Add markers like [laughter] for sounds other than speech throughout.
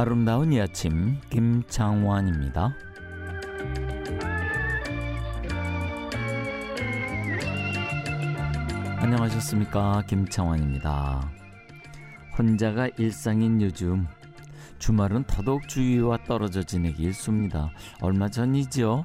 아름다운 이 아침 김창완입니다. 안녕하셨습니까 김창완입니다. 혼자가 일상인 요즘 주말은 더더욱 주위와 떨어져 지내기 일쑤입니다. 얼마 전이죠.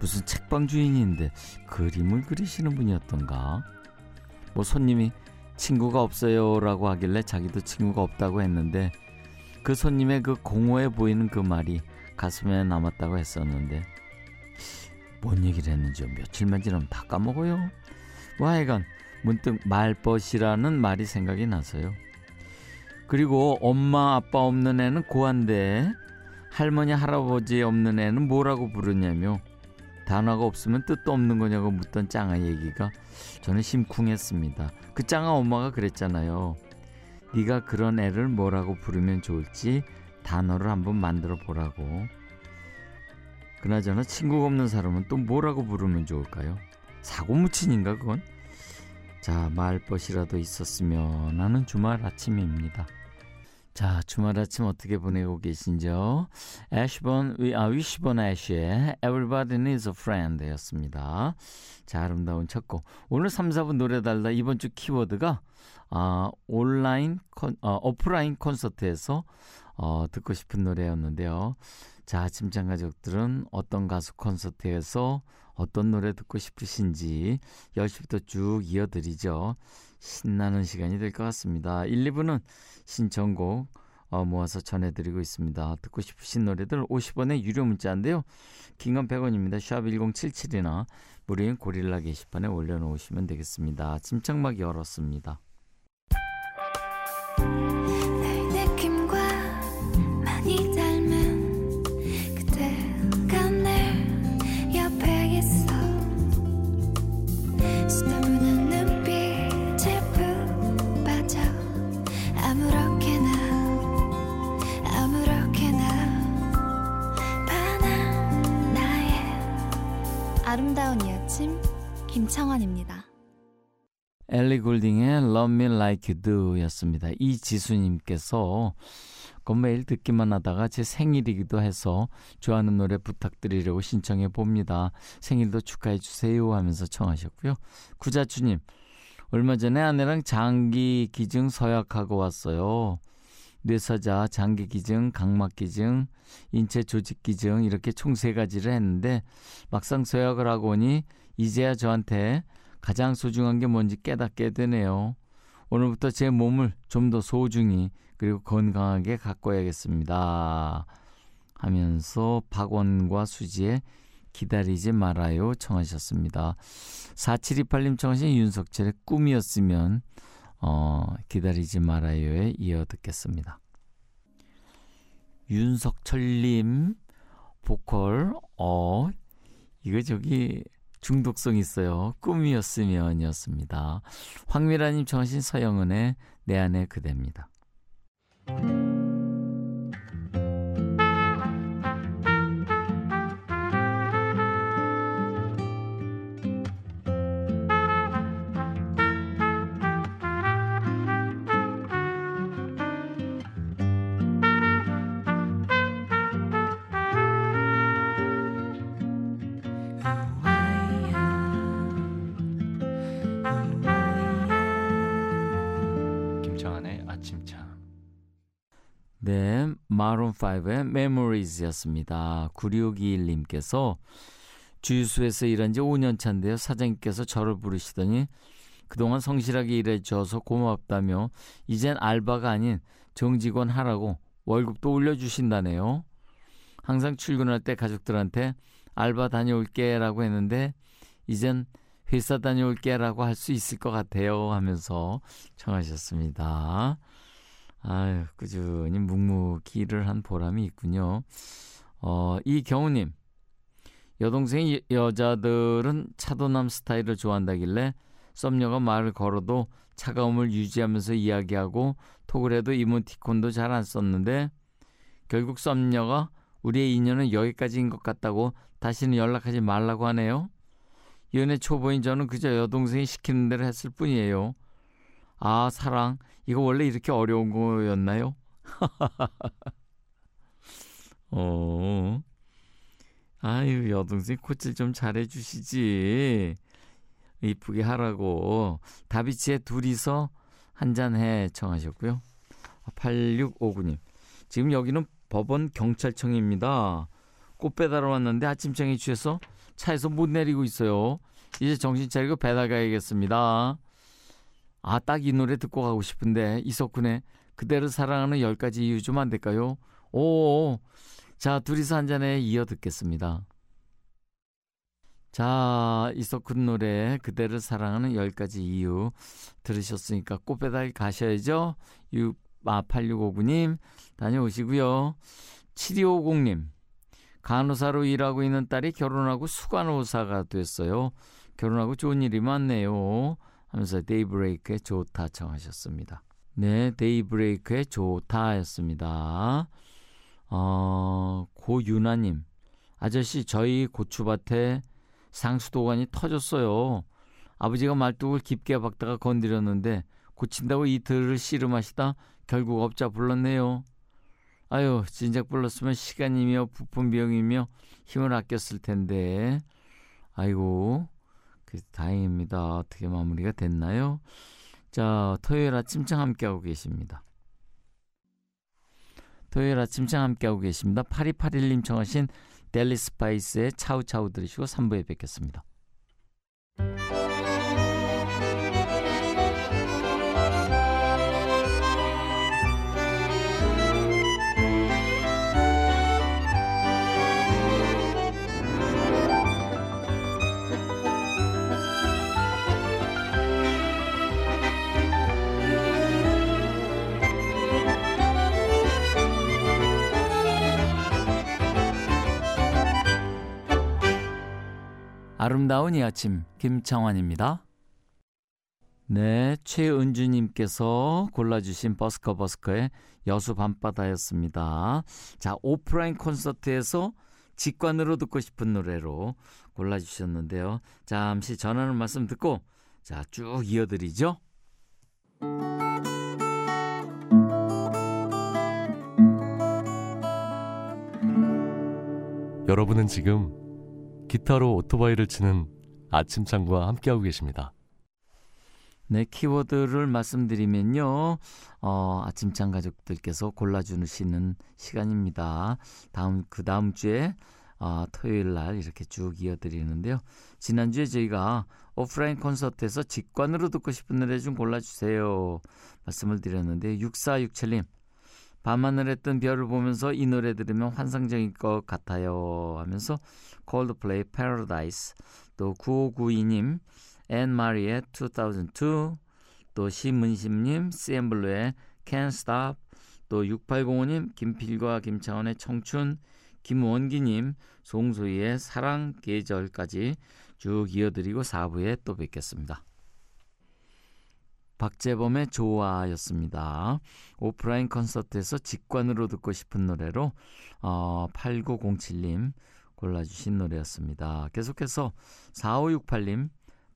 무슨 책방 주인인데 그림을 그리시는 분이었던가. 뭐 손님이 친구가 없어요라고 하길래 자기도 친구가 없다고 했는데 그 손님의 그 공허해 보이는 그 말이 가슴에 남았다고 했었는데 뭔 얘기를 했는지 며칠만 지나면 다 까먹어요. 뭐 하여간 문득 말벗이라는 말이 생각이 나서요. 그리고 엄마 아빠 없는 애는 고한데 할머니 할아버지 없는 애는 뭐라고 부르냐며 단어가 없으면 뜻도 없는 거냐고 묻던 짱아 얘기가 저는 심쿵했습니다. 그 짱아 엄마가 그랬잖아요. 네가 그런 애를 뭐라고 부르면 좋을지 단어를 한번 만들어 보라고. 그나저나 친구가 없는 사람은 또 뭐라고 부르면 좋을까요? 사고무친인가 그건? 자 말벗이라도 있었으면 하는 주말 아침입니다. 자 주말 아침 어떻게 보내고 계신지요? 애쉬번 아 위시번 애쉬의 Everybody Needs a Friend 였습니다. 자 아름다운 첫 곡 오늘 3, 4분 노래 달다 이번 주 키워드가 아, 온라인 콘, 어, 오프라인 콘서트에서 어, 듣고 싶은 노래였는데요. 자, 아침장 가족들은 어떤 가수 콘서트에서 어떤 노래 듣고 싶으신지 10시부터 쭉 이어드리죠. 신나는 시간이 될 것 같습니다. 1, 2부는 신청곡 어, 모아서 전해드리고 있습니다. 듣고 싶으신 노래들 50원의 유료 문자인데요. 긴건 100원입니다. 샵 1077이나 무료인 고릴라 게시판에 올려놓으시면 되겠습니다. 침착막 열었습니다. 아 엘리 골딩의 Love Me Like You Do 였습니다. 이지수님께서 그 매일 듣기만 하다가 제 생일이기도 해서 좋아하는 노래 부탁드리려고 신청해 봅니다. 생일도 축하해 주세요 하면서 청하셨고요. 구자주님, 얼마 전에 아내랑 장기 기증 서약하고 왔어요. 뇌사자, 장기 기증, 각막 기증, 인체 조직 기증 이렇게 총 세 가지를 했는데 막상 서약을 하고 오니 이제야 저한테 가장 소중한 게 뭔지 깨닫게 되네요. 오늘부터 제 몸을 좀 더 소중히 그리고 건강하게 가꿔야겠습니다. 하면서 박원과 수지의 기다리지 말아요 청하셨습니다. 4728님 청하신 윤석철의 꿈이었으면 어, 기다리지 말아요에 이어 듣겠습니다. 윤석철님 보컬 어 이거 저기 중독성 있어요. 꿈이었으면 이었습니다. 황미라님 청하신 서영은의 내 안에 그대입니다. 네, 마룬5의 Memories였습니다. 9621님께서 주유소에서 일한 지 5년 차인데요. 사장님께서 저를 부르시더니 그동안 성실하게 일해줘서 고맙다며 이젠 알바가 아닌 정직원 하라고 월급도 올려주신다네요. 항상 출근할 때 가족들한테 알바 다녀올게 라고 했는데 이젠 회사 다녀올게 라고 할 수 있을 것 같아요 하면서 청하셨습니다. 아유, 꾸준히 묵묵히 일을 한 보람이 있군요. 어, 이경우님. 여동생이 여자들은 차도남 스타일을 좋아한다길래 썸녀가 말을 걸어도 차가움을 유지하면서 이야기하고 톡을 해도 이모티콘도 잘 안 썼는데 결국 썸녀가 우리의 인연은 여기까지인 것 같다고 다시는 연락하지 말라고 하네요. 연애 초보인 저는 그저 여동생이 시키는 대로 했을 뿐이에요. 아, 사랑. 이거 원래 이렇게 어려운 거였나요? [laughs] 어. 아유, 여동생 코칠 좀 잘해 주시지. 이쁘게 하라고. 다비치의 둘이서 한 잔 해 청하셨고요. 8659님. 지금 여기는 법원 경찰청입니다. 꽃 배달을 왔는데 아침장에 취해서 차에서 못 내리고 있어요. 이제 정신 차리고 배달 가야겠습니다. 아, 딱 이 노래 듣고 가고 싶은데 이석훈의 그대를 사랑하는 열 가지 이유 좀 안 될까요? 오, 자 둘이서 한 잔에 이어 듣겠습니다. 자, 이석훈 노래 그대를 사랑하는 열 가지 이유 들으셨으니까 꽃배달 가셔야죠. 6, 아, 8659님 다녀오시고요. 7250님 간호사로 일하고 있는 딸이 결혼하고 수간호사가 됐어요. 결혼하고 좋은 일이 많네요. 하면서 데이브레이크의 좋다 청하셨습니다. 네, 데이브레이크의 좋다였습니다. 어, 고윤아님, 아저씨 저희 고추밭에 상수도관이 터졌어요. 아버지가 말뚝을 깊게 박다가 건드렸는데 고친다고 이틀을 씨름하시다 결국 업자 불렀네요. 아유, 진작 불렀으면 시간이며 부품 비용이며 힘을 아꼈을 텐데. 아이고, 그 다행입니다. 어떻게 마무리가 됐나요? 자, 토요일 아침장 함께하고 계십니다. 토요일 아침장 함께하고 계십니다. 8281님 청하신 델리 스파이스의 차우차우 들으시고 3부에 뵙겠습니다. 아름다운 이 아침 김창환입니다. 네, 최은주님께서 골라주신 버스커 버스커의 여수 밤바다였습니다. 자, 오프라인 콘서트에서 직관으로 듣고 싶은 노래로 골라주셨는데요. 잠시 전하는 말씀 듣고 자, 쭉 이어드리죠. 여러분은 지금 기타로 오토바이를 치는 아침창과 함께하고 계십니다. 네, 키워드를 말씀드리면요. 어, 아침창 가족들께서 골라주시는 시간입니다. 다음, 그 다음 주에 어, 토요일 날 이렇게 쭉 이어드리는데요. 지난주에 저희가 오프라인 콘서트에서 직관으로 듣고 싶은 노래 좀 골라주세요. 말씀을 드렸는데, 6467님. 밤하늘에 뜬 별을 보면서 이 노래 들으면 환상적일 것 같아요 하면서 Coldplay Paradise 또 9592님 Anne-Marie의 2002 또 심은심님 CNBLUE의 Can't Stop 또 6805님 김필과 김창완의 청춘 김원기님 송소희의 사랑 계절까지 쭉 이어드리고 4부에 또 뵙겠습니다. 박재범의 좋아였습니다. 오프라인 콘서트에서 직관으로 듣고 싶은 노래로 어, 8907님 골라주신 노래였습니다. 계속해서 4568님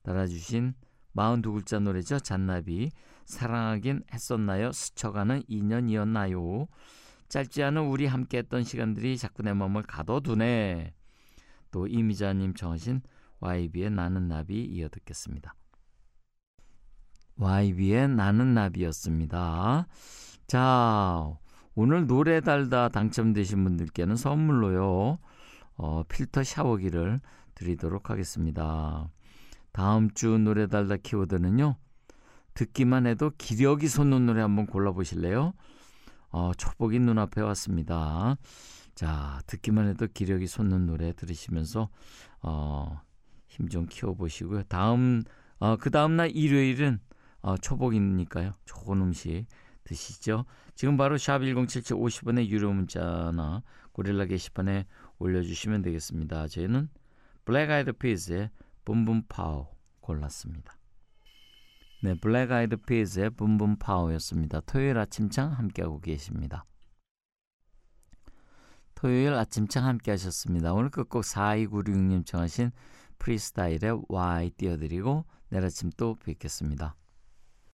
달아주신 42글자 노래죠. 잔나비 사랑하긴 했었나요? 스쳐가는 인연이었나요? 짧지 않은 우리 함께했던 시간들이 자꾸 내 마음을 가둬두네. 또 이미자님 청하신 YB의 나는 나비 이어 듣겠습니다. YB의 나는 나비였습니다. 자, 오늘 노래 달다 당첨되신 분들께는 선물로요, 어, 필터 샤워기를 드리도록 하겠습니다. 다음 주 노래 달다 키워드는요, 듣기만 해도 기력이 솟는 노래 한번 골라보실래요? 어, 초복이 눈앞에 왔습니다. 자, 듣기만 해도 기력이 솟는 노래 들으시면서, 어, 힘 좀 키워보시고요. 다음, 어, 그 다음날 일요일은 어, 초복이니까요. 좋은 음식 드시죠. 지금 바로 샵 1077 50원의 유료 문자나 고릴라 게시판에 올려주시면 되겠습니다. 저희는 Black Eyed Peas의 Boom Boom Pow 골랐습니다. 네, Black Eyed Peas의 Boom Boom Pow였습니다. 토요일 아침창 함께하고 계십니다. 토요일 아침창 함께 하셨습니다. 오늘 끝곡 4296님 청하신 프리스타일의 Y 띄워드리고 내일 아침 또 뵙겠습니다.